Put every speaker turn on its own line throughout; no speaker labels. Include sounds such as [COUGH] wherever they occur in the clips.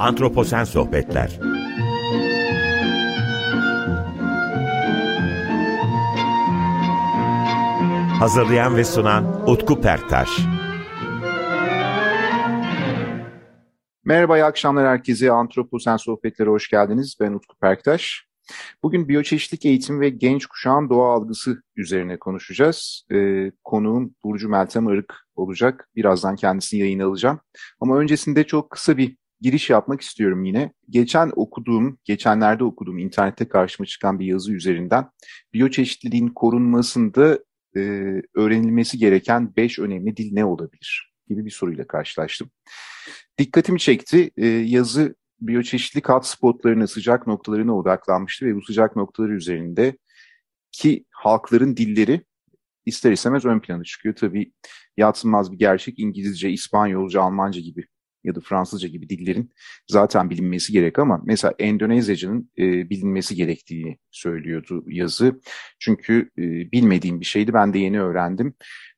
Antroposen Sohbetler Hazırlayan ve sunan Utku Perktaş
Merhaba, iyi akşamlar herkese. Antroposen Sohbetlere hoş geldiniz. Ben Utku Perktaş. Bugün biyoçeşitlik eğitim ve genç kuşağın doğa algısı üzerine konuşacağız. Ee, konuğum Burcu Meltem Arık olacak. Birazdan kendisini yayına alacağım. Ama öncesinde çok kısa bir giriş yapmak istiyorum yine. Geçen okuduğum, geçenlerde okuduğum internette karşıma çıkan bir yazı üzerinden biyoçeşitliliğin korunmasında e, öğrenilmesi gereken beş önemli dil ne olabilir gibi bir soruyla karşılaştım. Dikkatimi çekti. E, yazı biyoçeşitlik hotspotlarına, sıcak noktalarına odaklanmıştı ve bu sıcak noktaları üzerinde ki halkların dilleri ister istemez ön plana çıkıyor. Tabii yatsınmaz bir gerçek İngilizce, İspanyolca, Almanca gibi ya da Fransızca gibi dillerin zaten bilinmesi gerek ama mesela Endonezyaca'nın e, bilinmesi gerektiğini söylüyordu yazı. Çünkü e, bilmediğim bir şeydi ben de yeni öğrendim.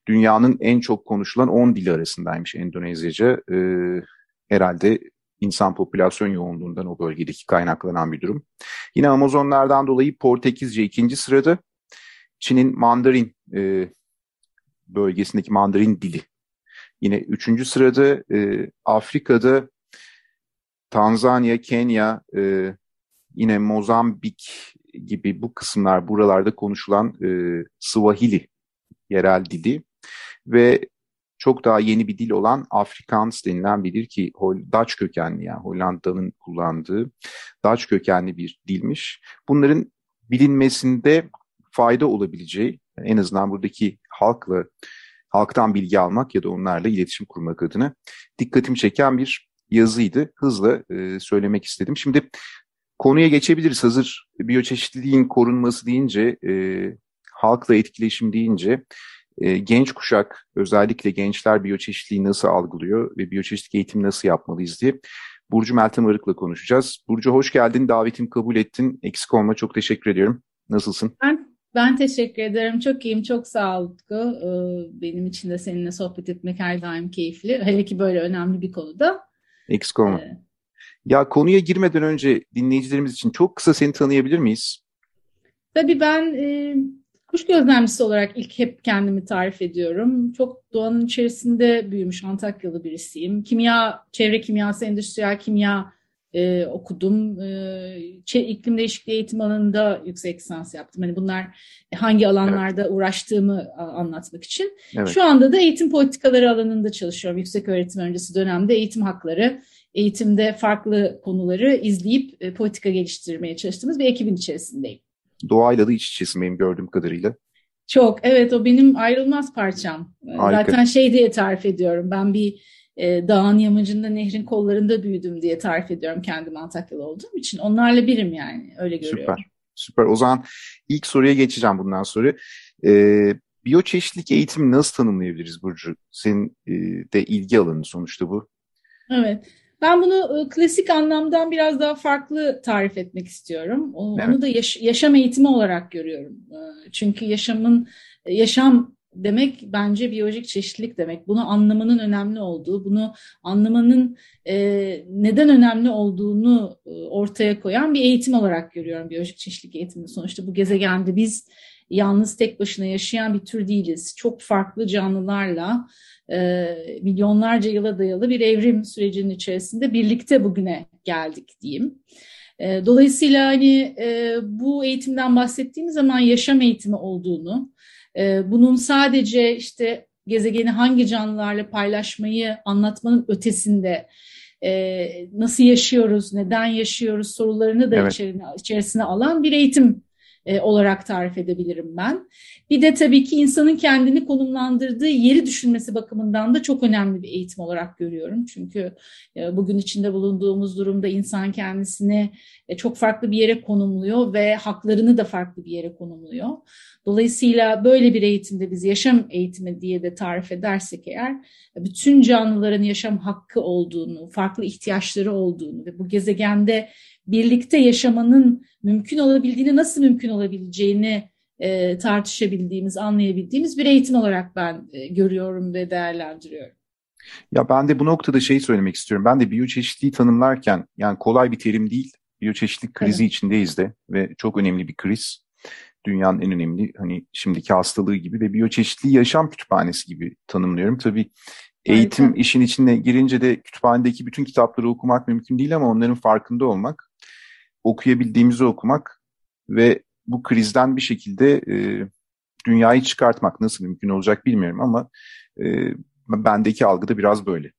Dünyanın en çok konuşulan 10 dili arasındaymış Endonezyaca. E, herhalde insan popülasyon yoğunluğundan o bölgedeki kaynaklanan bir durum. Yine Amazonlardan dolayı Portekizce ikinci sırada. Çin'in Mandarin e, bölgesindeki Mandarin dili. Yine üçüncü sırada e, Afrika'da Tanzanya, Kenya, e, yine Mozambik gibi bu kısımlar buralarda konuşulan e, Swahili yerel dili ve çok daha yeni bir dil olan Afrikaans denilen bir dil ki Dutch kökenli yani Hollanda'nın kullandığı Dutch kökenli bir dilmiş. Bunların bilinmesinde fayda olabileceği en azından buradaki halkla halktan bilgi almak ya da onlarla iletişim kurmak adına dikkatimi çeken bir yazıydı. Hızla e, söylemek istedim. Şimdi konuya geçebiliriz. Hazır biyoçeşitliliğin korunması deyince, e, halkla etkileşim deyince e, genç kuşak özellikle gençler biyoçeşitliği nasıl algılıyor ve biyoçeşitlik eğitimi nasıl yapmalıyız diye Burcu Meltem Arık'la konuşacağız. Burcu hoş geldin, davetimi kabul ettin. Eksik olma, çok teşekkür ediyorum. Nasılsın?
Ben, ben teşekkür ederim. Çok iyiyim, çok sağ ol. Ee, benim için de seninle sohbet etmek her daim keyifli. Hele ki böyle önemli bir konuda.
Eksik olma. Ee, ya konuya girmeden önce dinleyicilerimiz için çok kısa seni tanıyabilir miyiz?
Tabii ben... E, Kuş gözlemcisi olarak ilk hep kendimi tarif ediyorum. Çok doğanın içerisinde büyümüş Antakyalı birisiyim. Kimya, çevre kimyası, endüstriyel kimya e, okudum. E, iklim değişikliği eğitim alanında yüksek lisans yaptım. Hani bunlar hangi alanlarda evet. uğraştığımı anlatmak için. Evet. Şu anda da eğitim politikaları alanında çalışıyorum. Yüksek öğretim öncesi dönemde eğitim hakları, eğitimde farklı konuları izleyip e, politika geliştirmeye çalıştığımız bir ekibin içerisindeyim
doğayla da iç içesin benim gördüğüm kadarıyla.
Çok evet o benim ayrılmaz parçam. Harika. Zaten şey diye tarif ediyorum ben bir e, dağın yamacında nehrin kollarında büyüdüm diye tarif ediyorum kendim Antakyalı olduğum için. Onlarla birim yani öyle görüyorum.
Süper süper o zaman ilk soruya geçeceğim bundan sonra. Ee, biyoçeşitlik eğitimi nasıl tanımlayabiliriz Burcu? Senin e, de ilgi alanı sonuçta bu.
Evet. Ben bunu e, klasik anlamdan biraz daha farklı tarif etmek istiyorum. Onu, evet. onu da yaş yaşam eğitimi olarak görüyorum. E, çünkü yaşamın e, yaşam demek bence biyolojik çeşitlilik demek. Bunu anlamanın önemli olduğu, bunu anlamanın e, neden önemli olduğunu e, ortaya koyan bir eğitim olarak görüyorum biyolojik çeşitlilik eğitimini. Sonuçta bu gezegende biz yalnız tek başına yaşayan bir tür değiliz. Çok farklı canlılarla e, milyonlarca yıla dayalı bir evrim sürecinin içerisinde birlikte bugüne geldik diyeyim. E, dolayısıyla hani e, bu eğitimden bahsettiğimiz zaman yaşam eğitimi olduğunu, e, bunun sadece işte gezegeni hangi canlılarla paylaşmayı anlatmanın ötesinde e, nasıl yaşıyoruz, neden yaşıyoruz sorularını da evet. içerisine, içerisine alan bir eğitim e, olarak tarif edebilirim ben. Bir de tabii ki insanın kendini konumlandırdığı yeri düşünmesi bakımından da çok önemli bir eğitim olarak görüyorum. Çünkü e, bugün içinde bulunduğumuz durumda insan kendisini e, çok farklı bir yere konumluyor ve haklarını da farklı bir yere konumluyor. Dolayısıyla böyle bir eğitimde biz yaşam eğitimi diye de tarif edersek eğer bütün canlıların yaşam hakkı olduğunu, farklı ihtiyaçları olduğunu ve bu gezegende birlikte yaşamanın mümkün olabildiğini, nasıl mümkün olabileceğini e, tartışabildiğimiz, anlayabildiğimiz bir eğitim olarak ben e, görüyorum ve değerlendiriyorum.
Ya ben de bu noktada şey söylemek istiyorum. Ben de biyoçeşitliği tanımlarken yani kolay bir terim değil. Biyoçeşitlik krizi evet. içindeyiz de ve çok önemli bir kriz. Dünyanın en önemli hani şimdiki hastalığı gibi ve biyoçeşitliği yaşam kütüphanesi gibi tanımlıyorum. Tabii eğitim Harika. işin içine girince de kütüphanedeki bütün kitapları okumak mümkün değil ama onların farkında olmak, okuyabildiğimizi okumak ve bu krizden bir şekilde e, dünyayı çıkartmak nasıl mümkün olacak bilmiyorum ama e, bendeki algı da biraz böyle.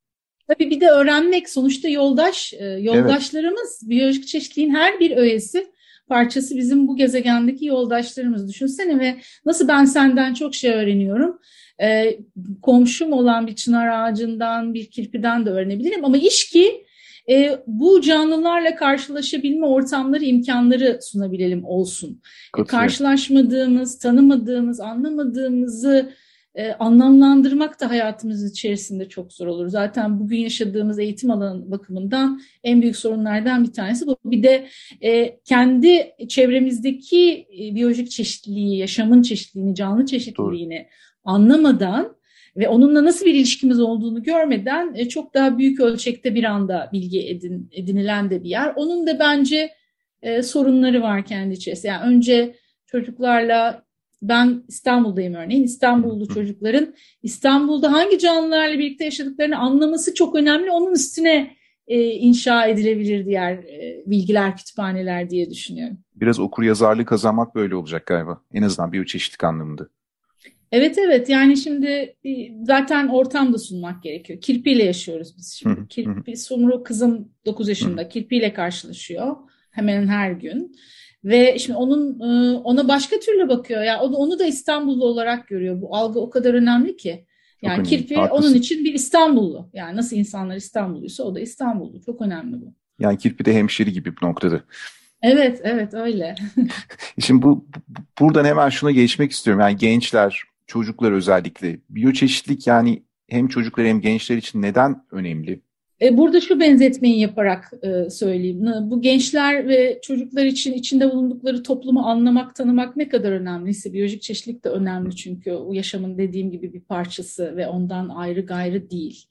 Tabii bir de öğrenmek sonuçta yoldaş, e, yoldaşlarımız evet. biyolojik çeşitliğin her bir öğesi parçası bizim bu gezegendeki yoldaşlarımız. Düşünsene ve nasıl ben senden çok şey öğreniyorum. E, komşum olan bir çınar ağacından, bir kirpiden de öğrenebilirim ama iş ki e, bu canlılarla karşılaşabilme ortamları, imkanları sunabilelim olsun. E, karşılaşmadığımız, tanımadığımız, anlamadığımızı e, anlamlandırmak da hayatımız içerisinde çok zor olur. Zaten bugün yaşadığımız eğitim alanı bakımından en büyük sorunlardan bir tanesi bu. Bir de e, kendi çevremizdeki e, biyolojik çeşitliliği, yaşamın çeşitliliğini, canlı çeşitliliğini Doğru. anlamadan ve onunla nasıl bir ilişkimiz olduğunu görmeden e, çok daha büyük ölçekte bir anda bilgi edin, edinilen de bir yer. Onun da bence e, sorunları var kendi içerisinde. Yani önce çocuklarla ben İstanbul'dayım örneğin. İstanbullu çocukların İstanbul'da hangi canlılarla birlikte yaşadıklarını anlaması çok önemli. Onun üstüne e, inşa edilebilir diğer e, bilgiler, kütüphaneler diye düşünüyorum.
Biraz okur yazarlığı kazanmak böyle olacak galiba. En azından bir biyoçeşitlik anlamında.
Evet evet yani şimdi e, zaten ortamda sunmak gerekiyor. Kirpiyle yaşıyoruz biz şimdi. Kirpi, Sumru kızım 9 yaşında kirpiyle karşılaşıyor hemen her gün. Ve şimdi onun e, ona başka türlü bakıyor. Yani onu, onu da İstanbullu olarak görüyor. Bu algı o kadar önemli ki. Yani önemli, kirpi haklısın. onun için bir İstanbullu. Yani nasıl insanlar İstanbulluysa o da İstanbullu. Çok önemli bu.
Yani kirpi de hemşeri gibi bu noktada.
Evet, evet öyle. [LAUGHS]
Şimdi bu buradan hemen şuna geçmek istiyorum. Yani gençler, çocuklar özellikle biyoçeşitlik yani hem çocuklar hem gençler için neden önemli?
E, burada şu benzetmeyi yaparak e, söyleyeyim. Bu gençler ve çocuklar için içinde bulundukları toplumu anlamak, tanımak ne kadar önemliyse biyolojik çeşitlilik de önemli çünkü o yaşamın dediğim gibi bir parçası ve ondan ayrı gayrı değil.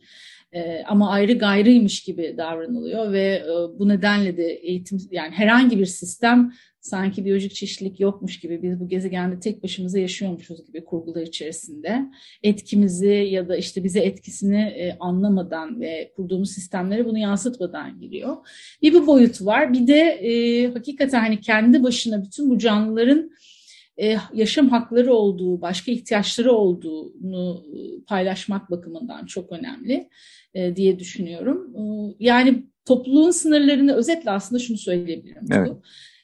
E, ama ayrı gayrıymış gibi davranılıyor ve bu nedenle de eğitim yani herhangi bir sistem sanki biyolojik çeşitlilik yokmuş gibi biz bu gezegende tek başımıza yaşıyormuşuz gibi kurgular içerisinde etkimizi ya da işte bize etkisini e, anlamadan ve kurduğumuz sistemlere bunu yansıtmadan giriyor. Bir bu boyutu var. Bir de e, hakikaten hani kendi başına bütün bu canlıların e, yaşam hakları olduğu, başka ihtiyaçları olduğunu e, paylaşmak bakımından çok önemli e, diye düşünüyorum. E, yani topluluğun sınırlarını özetle aslında şunu söyleyebilirim. Evet. Bu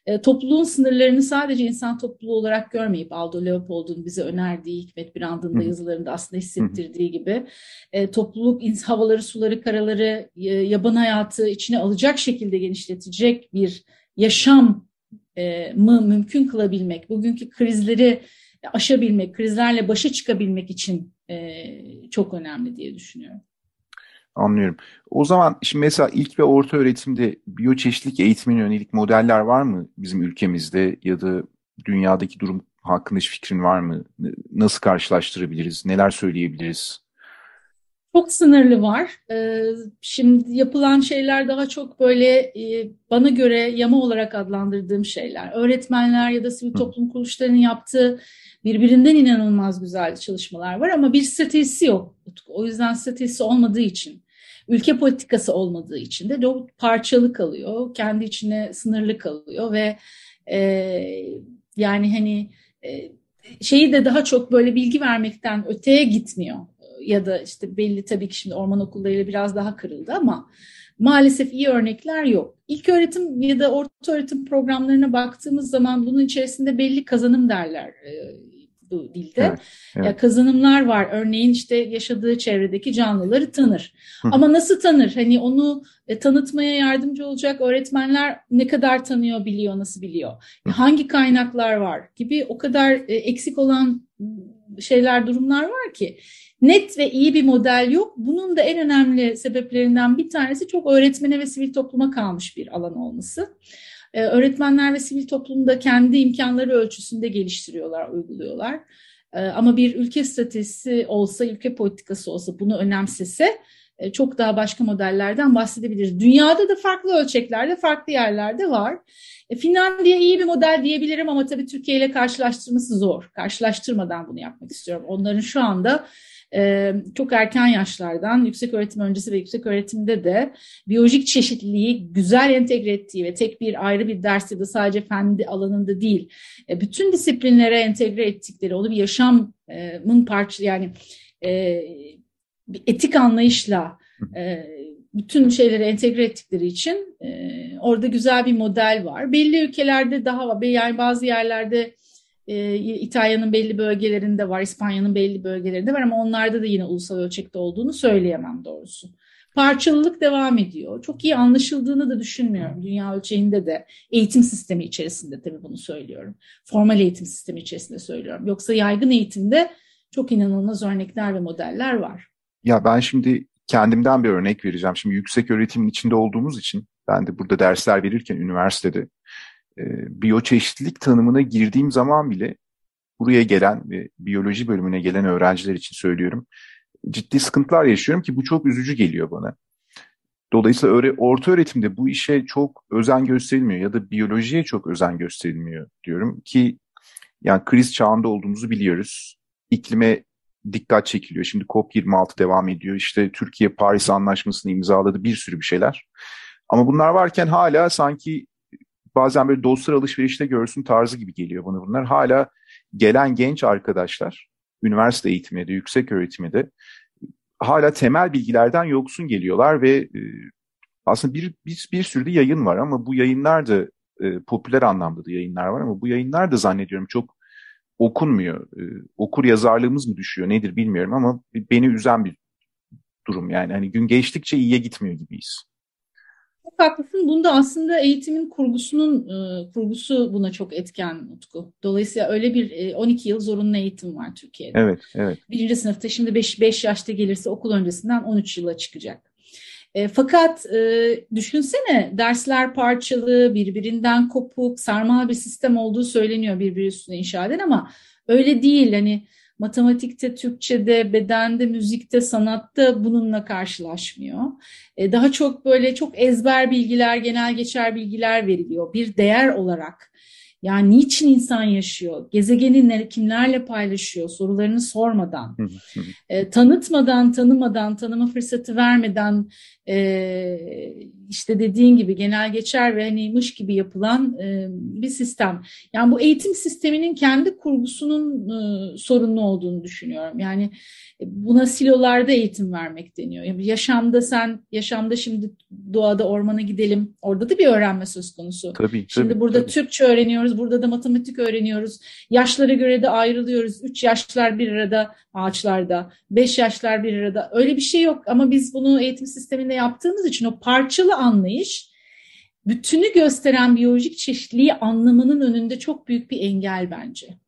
e, topluluğun sınırlarını sadece insan topluluğu olarak görmeyip Aldo Leopold'un bize önerdiği Hikmet Brand'ın da yazılarında aslında hissettirdiği gibi e, topluluk havaları, suları, karaları, e, yaban hayatı içine alacak şekilde genişletecek bir yaşam e, mı mümkün kılabilmek, bugünkü krizleri aşabilmek, krizlerle başa çıkabilmek için e, çok önemli diye düşünüyorum.
Anlıyorum. O zaman şimdi mesela ilk ve orta öğretimde biyoçeşitlik eğitimine yönelik modeller var mı bizim ülkemizde ya da dünyadaki durum hakkında hiç fikrin var mı? Nasıl karşılaştırabiliriz? Neler söyleyebiliriz?
Çok sınırlı var. Ee, şimdi yapılan şeyler daha çok böyle e, bana göre yama olarak adlandırdığım şeyler. Öğretmenler ya da sivil toplum kuruluşlarının yaptığı birbirinden inanılmaz güzel çalışmalar var ama bir stratejisi yok. O yüzden stratejisi olmadığı için ülke politikası olmadığı için de çok parçalı kalıyor, kendi içine sınırlı kalıyor ve e, yani hani e, şeyi de daha çok böyle bilgi vermekten öteye gitmiyor ya da işte belli tabii ki şimdi orman okullarıyla biraz daha kırıldı ama maalesef iyi örnekler yok. İlk öğretim ya da orta öğretim programlarına baktığımız zaman bunun içerisinde belli kazanım derler e, bu dilde. Evet, evet. Ya kazanımlar var. Örneğin işte yaşadığı çevredeki canlıları tanır. Hı. Ama nasıl tanır? Hani onu e, tanıtmaya yardımcı olacak öğretmenler ne kadar tanıyor, biliyor, nasıl biliyor? Hı. Hangi kaynaklar var gibi o kadar e, eksik olan şeyler, durumlar var ki net ve iyi bir model yok. Bunun da en önemli sebeplerinden bir tanesi çok öğretmene ve sivil topluma kalmış bir alan olması. Ee, öğretmenler ve sivil toplumda kendi imkanları ölçüsünde geliştiriyorlar, uyguluyorlar. E, ama bir ülke stratejisi olsa, ülke politikası olsa bunu önemsese e, çok daha başka modellerden bahsedebiliriz. Dünyada da farklı ölçeklerde, farklı yerlerde var. E, Finlandiya iyi bir model diyebilirim ama tabii Türkiye ile karşılaştırması zor. Karşılaştırmadan bunu yapmak istiyorum. Onların şu anda e, çok erken yaşlardan yüksek öğretim öncesi ve yüksek öğretimde de biyolojik çeşitliliği güzel entegre ettiği ve tek bir ayrı bir ders ya da sadece fen alanında değil, e, bütün disiplinlere entegre ettikleri, onu bir yaşamın parça yani e, bir etik anlayışla e, bütün şeyleri entegre ettikleri için orada güzel bir model var. Belli ülkelerde daha var. Yani bazı yerlerde e, İtalya'nın belli bölgelerinde var, İspanya'nın belli bölgelerinde var ama onlarda da yine ulusal ölçekte olduğunu söyleyemem doğrusu. Parçalılık devam ediyor. Çok iyi anlaşıldığını da düşünmüyorum. Dünya ölçeğinde de eğitim sistemi içerisinde tabii bunu söylüyorum. Formal eğitim sistemi içerisinde söylüyorum. Yoksa yaygın eğitimde çok inanılmaz örnekler ve modeller var.
Ya ben şimdi kendimden bir örnek vereceğim. Şimdi yüksek öğretimin içinde olduğumuz için ben de burada dersler verirken üniversitede e, biyoçeşitlilik tanımına girdiğim zaman bile buraya gelen ve biyoloji bölümüne gelen öğrenciler için söylüyorum. Ciddi sıkıntılar yaşıyorum ki bu çok üzücü geliyor bana. Dolayısıyla öğre, orta öğretimde bu işe çok özen gösterilmiyor ya da biyolojiye çok özen gösterilmiyor diyorum ki yani kriz çağında olduğumuzu biliyoruz. İklime dikkat çekiliyor. Şimdi COP26 devam ediyor. İşte Türkiye Paris Anlaşması'nı imzaladı bir sürü bir şeyler. Ama bunlar varken hala sanki bazen böyle dostlar alışverişte görsün tarzı gibi geliyor bana bunlar. Hala gelen genç arkadaşlar üniversite eğitiminde, yüksek öğretimde hala temel bilgilerden yoksun geliyorlar ve e, aslında bir, bir, bir sürü de yayın var ama bu yayınlar da e, popüler anlamda da yayınlar var ama bu yayınlar da zannediyorum çok okunmuyor. E, okur yazarlığımız mı düşüyor nedir bilmiyorum ama beni üzen bir durum yani. Hani gün geçtikçe iyiye gitmiyor gibiyiz.
Çok haklısın. Bunda aslında eğitimin kurgusunun e, kurgusu buna çok etken Utku. Dolayısıyla öyle bir e, 12 yıl zorunlu eğitim var Türkiye'de.
Evet, evet.
Birinci sınıfta şimdi 5, 5 yaşta gelirse okul öncesinden 13 yıla çıkacak. E, fakat e, düşünsene dersler parçalı, birbirinden kopuk, sarmal bir sistem olduğu söyleniyor birbiri üstüne inşa eden ama öyle değil. Hani matematikte, Türkçe'de, bedende, müzikte, sanatta bununla karşılaşmıyor. E, daha çok böyle çok ezber bilgiler, genel geçer bilgiler veriliyor. Bir değer olarak yani niçin insan yaşıyor? Gezegeni kimlerle paylaşıyor? Sorularını sormadan, e, tanıtmadan, tanımadan, tanıma fırsatı vermeden e, işte dediğin gibi genel geçer ve hani mış gibi yapılan e, bir sistem. Yani bu eğitim sisteminin kendi kurgusunun e, sorunlu olduğunu düşünüyorum. Yani buna silolarda eğitim vermek deniyor. Yani yaşamda sen, yaşamda şimdi doğada ormana gidelim. Orada da bir öğrenme söz konusu.
Tabii,
şimdi
tabii,
burada
tabii.
Türkçe öğreniyoruz, burada da matematik öğreniyoruz. Yaşlara göre de ayrılıyoruz. Üç yaşlar bir arada ağaçlarda, beş yaşlar bir arada. Öyle bir şey yok ama biz bunu eğitim sisteminde yaptığımız için o parçalı anlayış bütünü gösteren biyolojik çeşitliliği anlamanın önünde çok büyük bir engel bence.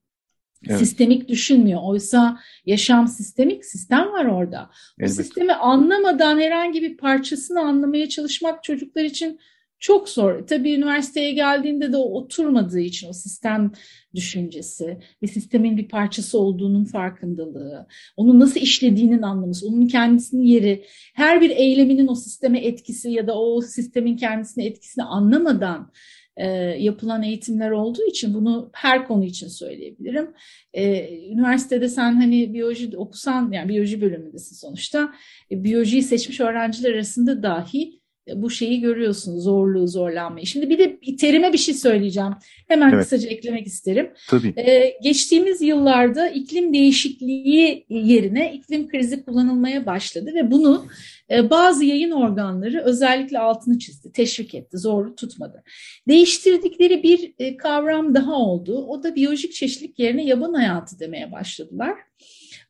Evet. Sistemik düşünmüyor. Oysa yaşam sistemik, sistem var orada. O sistemi anlamadan herhangi bir parçasını anlamaya çalışmak çocuklar için çok zor. Tabii üniversiteye geldiğinde de oturmadığı için o sistem düşüncesi ve sistemin bir parçası olduğunun farkındalığı, onun nasıl işlediğinin anlaması, onun kendisinin yeri, her bir eyleminin o sisteme etkisi ya da o sistemin kendisine etkisini anlamadan e, yapılan eğitimler olduğu için bunu her konu için söyleyebilirim. E, üniversitede sen hani biyoloji okusan, yani biyoloji bölümündesin sonuçta, e, biyolojiyi seçmiş öğrenciler arasında dahi bu şeyi görüyorsun zorluğu zorlanmayı. Şimdi bir de terime bir şey söyleyeceğim. Hemen evet. kısaca eklemek isterim.
Tabii.
Ee, geçtiğimiz yıllarda iklim değişikliği yerine iklim krizi kullanılmaya başladı ve bunu e, bazı yayın organları özellikle altını çizdi, teşvik etti, zor tutmadı. Değiştirdikleri bir e, kavram daha oldu. O da biyolojik çeşitlilik yerine yaban hayatı demeye başladılar.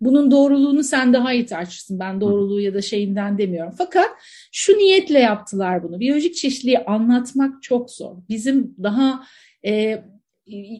Bunun doğruluğunu sen daha iyi tartışırsın. Ben doğruluğu ya da şeyinden demiyorum. Fakat şu niyetle yaptılar bunu. Biyolojik çeşitliliği anlatmak çok zor. Bizim daha e,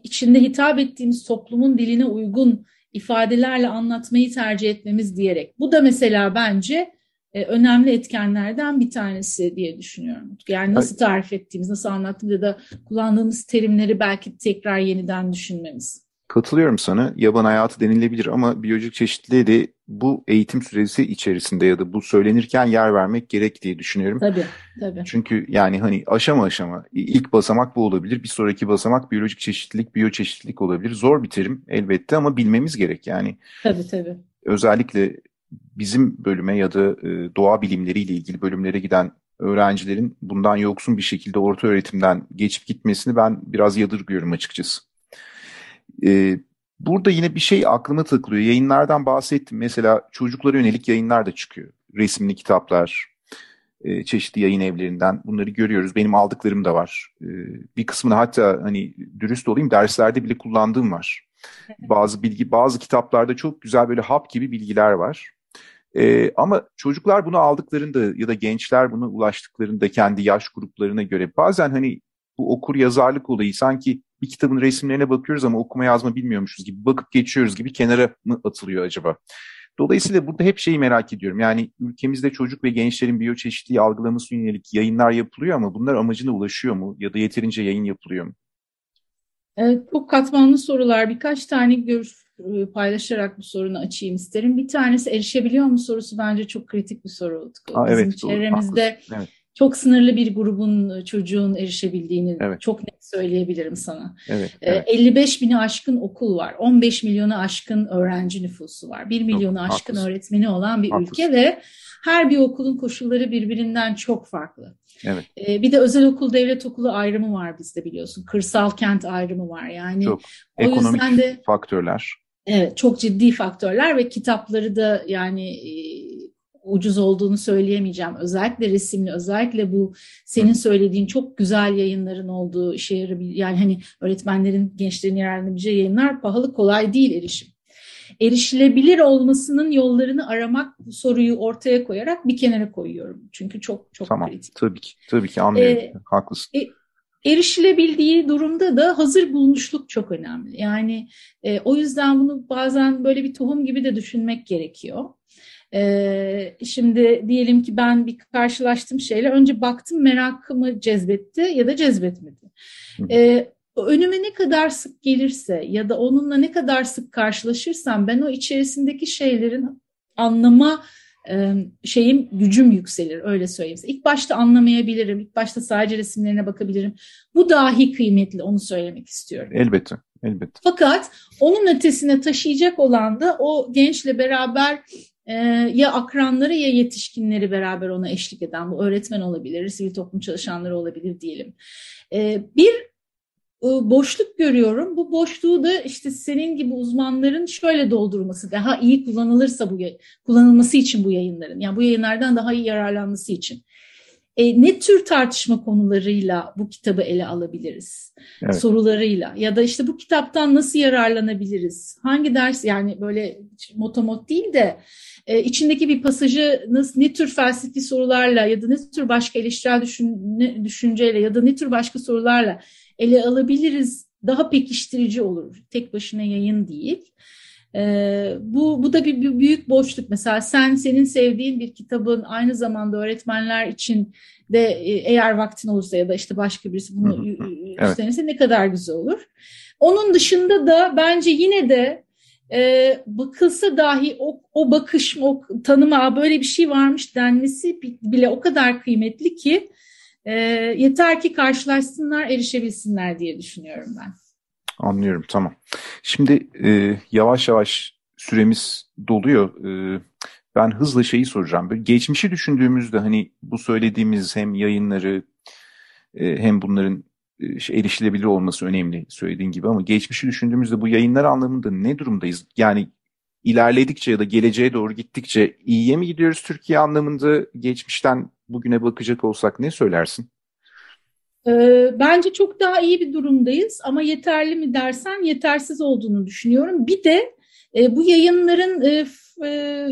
içinde hitap ettiğimiz toplumun diline uygun ifadelerle anlatmayı tercih etmemiz diyerek. Bu da mesela bence e, önemli etkenlerden bir tanesi diye düşünüyorum. Yani nasıl tarif ettiğimiz, nasıl anlattığımız ya da kullandığımız terimleri belki tekrar yeniden düşünmemiz.
Katılıyorum sana. Yaban hayatı denilebilir ama biyolojik çeşitliliğe de bu eğitim süresi içerisinde ya da bu söylenirken yer vermek gerek diye düşünüyorum.
Tabii, tabii.
Çünkü yani hani aşama aşama ilk basamak bu olabilir. Bir sonraki basamak biyolojik çeşitlilik, biyoçeşitlilik olabilir. Zor bir terim elbette ama bilmemiz gerek yani.
Tabii tabii.
Özellikle bizim bölüme ya da e, doğa bilimleriyle ilgili bölümlere giden öğrencilerin bundan yoksun bir şekilde orta öğretimden geçip gitmesini ben biraz yadırgıyorum açıkçası. E, burada yine bir şey aklıma takılıyor. Yayınlardan bahsettim. Mesela çocuklara yönelik yayınlar da çıkıyor. Resimli kitaplar, e, çeşitli yayın evlerinden bunları görüyoruz. Benim aldıklarım da var. E, bir kısmını hatta hani dürüst olayım derslerde bile kullandığım var. [LAUGHS] Bazı bilgi, bazı kitaplarda çok güzel böyle hap gibi bilgiler var. E, ama çocuklar bunu aldıklarında ya da gençler bunu ulaştıklarında kendi yaş gruplarına göre bazen hani bu okur yazarlık olayı sanki bir kitabın resimlerine bakıyoruz ama okuma yazma bilmiyormuşuz gibi bakıp geçiyoruz gibi kenara mı atılıyor acaba? Dolayısıyla burada hep şeyi merak ediyorum. Yani ülkemizde çocuk ve gençlerin biyoçeşitliği algılaması yönelik yayınlar yapılıyor ama bunlar amacına ulaşıyor mu? Ya da yeterince yayın yapılıyor mu?
Evet, çok katmanlı sorular. Birkaç tane görüş e, paylaşarak bu sorunu açayım isterim. Bir tanesi erişebiliyor mu sorusu bence çok kritik bir soru.
Aa,
Bizim
evet,
çevremizde
evet.
Çok sınırlı bir grubun e, çocuğun erişebildiğini
evet.
çok net söyleyebilirim sana.
Evet,
e,
evet.
55 bini aşkın okul var. 15 milyonu aşkın öğrenci nüfusu var. 1 milyonu
çok,
aşkın
haklısın.
öğretmeni olan bir
haklısın.
ülke ve her bir okulun koşulları birbirinden çok farklı.
Evet.
E, bir de özel okul devlet okulu ayrımı var bizde biliyorsun. Kırsal kent ayrımı var. Yani
çok.
o
Ekonomik
yüzden de
faktörler.
Evet, çok ciddi faktörler ve kitapları da yani ucuz olduğunu söyleyemeyeceğim. Özellikle resimli, özellikle bu senin söylediğin çok güzel yayınların olduğu işe yarabilir. Yani hani öğretmenlerin, gençlerin yararlanabileceği yayınlar pahalı, kolay değil erişim. Erişilebilir olmasının yollarını aramak bu soruyu ortaya koyarak bir kenara koyuyorum. Çünkü çok çok
Tamam,
kritik.
tabii ki. Tabii ki anlıyorum.
Ee,
Haklısın.
e, erişilebildiği durumda da hazır bulunuşluk çok önemli. Yani e, o yüzden bunu bazen böyle bir tohum gibi de düşünmek gerekiyor. E, şimdi diyelim ki ben bir karşılaştığım şeyle önce baktım merakımı cezbetti ya da cezbetmedi. E, önüme ne kadar sık gelirse ya da onunla ne kadar sık karşılaşırsam ben o içerisindeki şeylerin anlama şeyim gücüm yükselir öyle söyleyeyim. İlk başta anlamayabilirim. ilk başta sadece resimlerine bakabilirim. Bu dahi kıymetli onu söylemek istiyorum.
Elbette. Elbette.
Fakat onun ötesine taşıyacak olan da o gençle beraber e, ya akranları ya yetişkinleri beraber ona eşlik eden bu öğretmen olabilir, sivil toplum çalışanları olabilir diyelim. E, bir boşluk görüyorum. Bu boşluğu da işte senin gibi uzmanların şöyle doldurması, daha iyi kullanılırsa bu kullanılması için bu yayınların, yani bu yayınlardan daha iyi yararlanması için. E, ne tür tartışma konularıyla bu kitabı ele alabiliriz? Evet. Sorularıyla ya da işte bu kitaptan nasıl yararlanabiliriz? Hangi ders yani böyle motomot değil de e, içindeki bir pasajı nasıl, ne tür felsefi sorularla ya da ne tür başka eleştirel düşünce, düşünceyle ya da ne tür başka sorularla ele alabiliriz daha pekiştirici olur. Tek başına yayın değil. Ee, bu, bu da bir, bir büyük boşluk. Mesela sen senin sevdiğin bir kitabın aynı zamanda öğretmenler için de e, eğer vaktin olursa ya da işte başka birisi bunu üstlenirse evet. ne kadar güzel olur. Onun dışında da bence yine de e, bakılsa dahi o, o bakış, o tanıma böyle bir şey varmış denmesi bile o kadar kıymetli ki e, yeter ki karşılaşsınlar, erişebilsinler diye düşünüyorum ben.
Anlıyorum, tamam. Şimdi e, yavaş yavaş süremiz doluyor. E, ben hızla şeyi soracağım. Böyle geçmişi düşündüğümüzde hani bu söylediğimiz hem yayınları e, hem bunların e, erişilebilir olması önemli söylediğin gibi ama geçmişi düşündüğümüzde bu yayınlar anlamında ne durumdayız? Yani ilerledikçe ya da geleceğe doğru gittikçe iyiye mi gidiyoruz Türkiye anlamında geçmişten bugüne bakacak olsak ne söylersin?
Bence çok daha iyi bir durumdayız ama yeterli mi dersen yetersiz olduğunu düşünüyorum. Bir de bu yayınların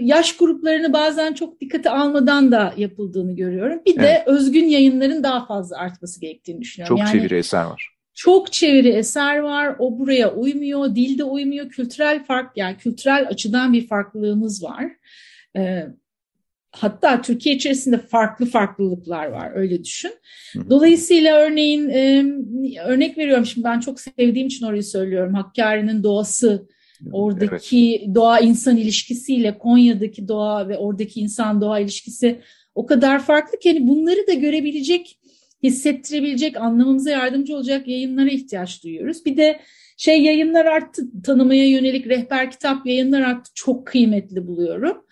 yaş gruplarını bazen çok dikkate almadan da yapıldığını görüyorum. Bir de evet. özgün yayınların daha fazla artması gerektiğini düşünüyorum.
Çok yani, çeviri eser var.
Çok çeviri eser var. O buraya uymuyor, dilde uymuyor. Kültürel fark yani kültürel açıdan bir farklılığımız var. Hatta Türkiye içerisinde farklı farklılıklar var öyle düşün. Dolayısıyla örneğin e, örnek veriyorum şimdi ben çok sevdiğim için orayı söylüyorum. Hakkari'nin doğası oradaki evet. doğa insan ilişkisiyle Konya'daki doğa ve oradaki insan doğa ilişkisi o kadar farklı ki hani bunları da görebilecek, hissettirebilecek, anlamamıza yardımcı olacak yayınlara ihtiyaç duyuyoruz. Bir de şey yayınlar arttı, tanımaya yönelik rehber kitap yayınlar arttı. Çok kıymetli buluyorum.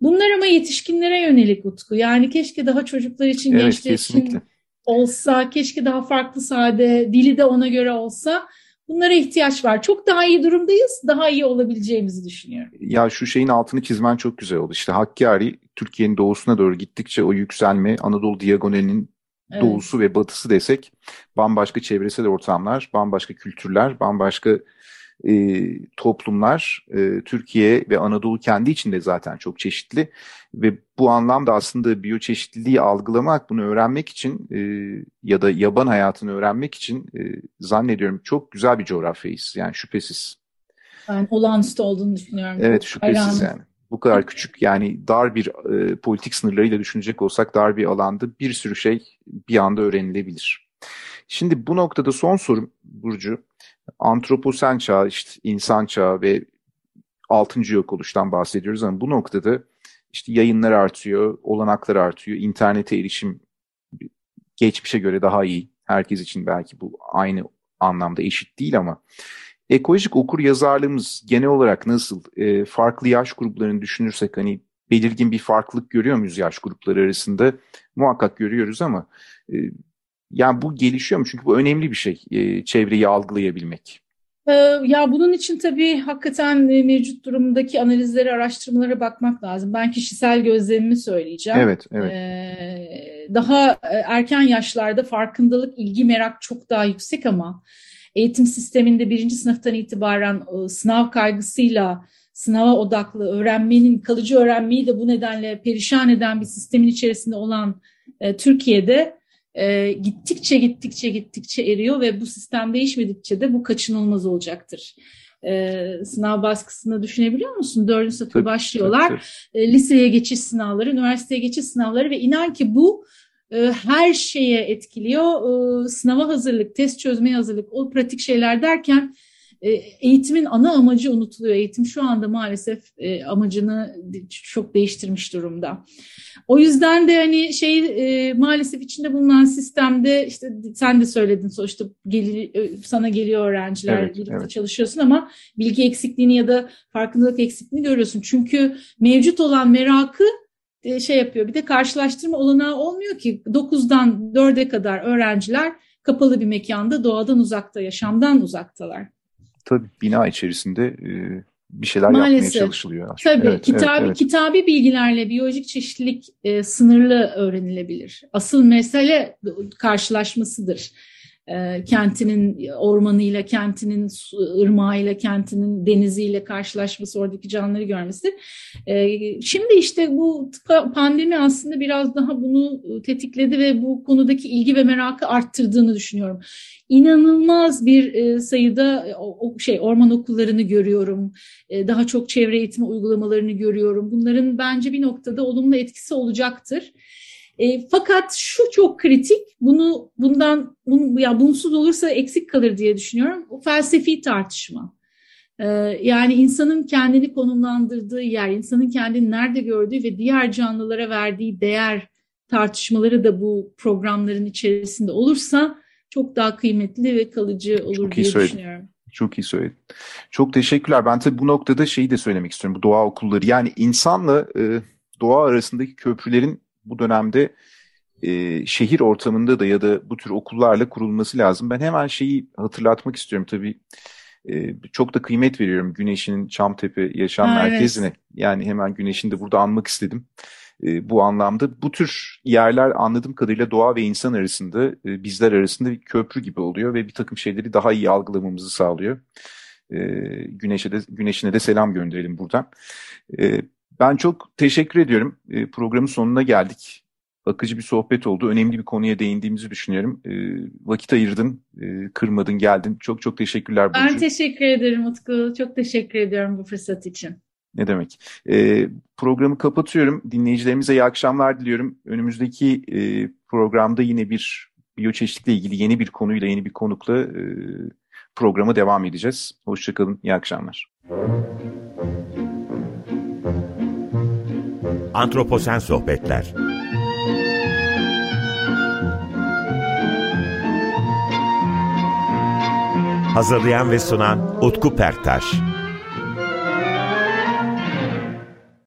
Bunlar ama yetişkinlere yönelik Utku. Yani keşke daha çocuklar için, evet, gençler kesinlikle. için olsa, keşke daha farklı sade, dili de ona göre olsa. Bunlara ihtiyaç var. Çok daha iyi durumdayız. Daha iyi olabileceğimizi düşünüyorum.
Ya şu şeyin altını çizmen çok güzel oldu. İşte Hakkari Türkiye'nin doğusuna doğru gittikçe o yükselme Anadolu diagonalinin evet. doğusu ve batısı desek bambaşka çevresel ortamlar, bambaşka kültürler, bambaşka e, toplumlar. E, Türkiye ve Anadolu kendi içinde zaten çok çeşitli ve bu anlamda aslında biyoçeşitliliği algılamak, bunu öğrenmek için e, ya da yaban hayatını öğrenmek için e, zannediyorum çok güzel bir coğrafyayız. Yani şüphesiz.
Ben olağanüstü olduğunu düşünüyorum.
Evet şüphesiz Hayranım. yani. Bu kadar [LAUGHS] küçük yani dar bir e, politik sınırlarıyla düşünecek olsak dar bir alanda bir sürü şey bir anda öğrenilebilir. Şimdi bu noktada son sorum Burcu antroposen çağ, işte insan çağı ve altıncı yok oluştan bahsediyoruz ama bu noktada işte yayınlar artıyor, olanaklar artıyor, internete erişim geçmişe göre daha iyi. Herkes için belki bu aynı anlamda eşit değil ama ekolojik okur yazarlığımız genel olarak nasıl? E, farklı yaş gruplarını düşünürsek hani belirgin bir farklılık görüyor muyuz yaş grupları arasında? Muhakkak görüyoruz ama e, yani bu gelişiyor mu? Çünkü bu önemli bir şey e, çevreyi algılayabilmek.
Ee, ya bunun için tabii hakikaten e, mevcut durumdaki analizlere, araştırmalara bakmak lazım. Ben kişisel gözlemimi söyleyeceğim.
Evet, evet.
Ee, daha e, erken yaşlarda farkındalık, ilgi, merak çok daha yüksek ama eğitim sisteminde birinci sınıftan itibaren sınav kaygısıyla sınava odaklı öğrenmenin, kalıcı öğrenmeyi de bu nedenle perişan eden bir sistemin içerisinde olan Türkiye'de e, gittikçe gittikçe gittikçe eriyor ve bu sistem değişmedikçe de bu kaçınılmaz olacaktır. E, sınav baskısını düşünebiliyor musun? Dördüncü sınıfta tabii, başlıyorlar. Tabii, tabii. E, liseye geçiş sınavları, üniversiteye geçiş sınavları ve inan ki bu e, her şeye etkiliyor. Sınava hazırlık, test çözmeye hazırlık, o pratik şeyler derken e, eğitimin ana amacı unutuluyor. Eğitim şu anda maalesef e, amacını çok değiştirmiş durumda. O yüzden de hani şey e, maalesef içinde bulunan sistemde işte sen de söyledin sonuçta gel, sana geliyor öğrenciler evet, birlikte evet. çalışıyorsun ama bilgi eksikliğini ya da farkındalık eksikliğini görüyorsun. Çünkü mevcut olan merakı şey yapıyor. Bir de karşılaştırma olanağı olmuyor ki 9'dan 4'e kadar öğrenciler kapalı bir mekanda doğadan uzakta, yaşamdan uzaktalar
tabii bina içerisinde e, bir şeyler Maalesef. yapmaya çalışılıyor.
Tabii evet, kitabi, evet, evet. kitabi bilgilerle biyolojik çeşitlilik e, sınırlı öğrenilebilir. Asıl mesele karşılaşmasıdır kentinin ormanıyla, kentinin ırmağıyla, kentinin deniziyle karşılaşması, oradaki canlıları görmesi. E, şimdi işte bu pandemi aslında biraz daha bunu tetikledi ve bu konudaki ilgi ve merakı arttırdığını düşünüyorum. İnanılmaz bir e, sayıda o, şey orman okullarını görüyorum. E, daha çok çevre eğitimi uygulamalarını görüyorum. Bunların bence bir noktada olumlu etkisi olacaktır. E, fakat şu çok kritik, bunu bundan bunu, ya bunsuz olursa eksik kalır diye düşünüyorum. O felsefi tartışma. E, yani insanın kendini konumlandırdığı yer, insanın kendini nerede gördüğü ve diğer canlılara verdiği değer tartışmaları da bu programların içerisinde olursa çok daha kıymetli ve kalıcı olur çok diye düşünüyorum.
Çok iyi söyledin. Çok teşekkürler. Ben tabii bu noktada şeyi de söylemek istiyorum. Bu doğa okulları yani insanla e, doğa arasındaki köprülerin bu dönemde e, şehir ortamında da ya da bu tür okullarla kurulması lazım. Ben hemen şeyi hatırlatmak istiyorum tabii. E, çok da kıymet veriyorum Güneş'in Çamtepe Yaşam ha, Merkezi'ne. Evet. Yani hemen Güneş'in de burada anmak istedim. E, bu anlamda bu tür yerler anladığım kadarıyla doğa ve insan arasında, e, bizler arasında bir köprü gibi oluyor ve bir takım şeyleri daha iyi algılamamızı sağlıyor. E, Güneş'e de Güneş'ine de selam gönderelim buradan. E, ben çok teşekkür ediyorum. E, programın sonuna geldik. Akıcı bir sohbet oldu. Önemli bir konuya değindiğimizi düşünüyorum. E, vakit ayırdın, e, kırmadın, geldin. Çok çok teşekkürler.
Ben teşekkür ederim Utku. Çok teşekkür ediyorum bu fırsat için.
Ne demek. E, programı kapatıyorum. Dinleyicilerimize iyi akşamlar diliyorum. Önümüzdeki e, programda yine bir biyoçeşitlikle ilgili yeni bir konuyla, yeni bir konukla e, programa devam edeceğiz. Hoşçakalın, iyi akşamlar.
Antroposen Sohbetler. Hazırlayan ve sunan Utku Perktaş.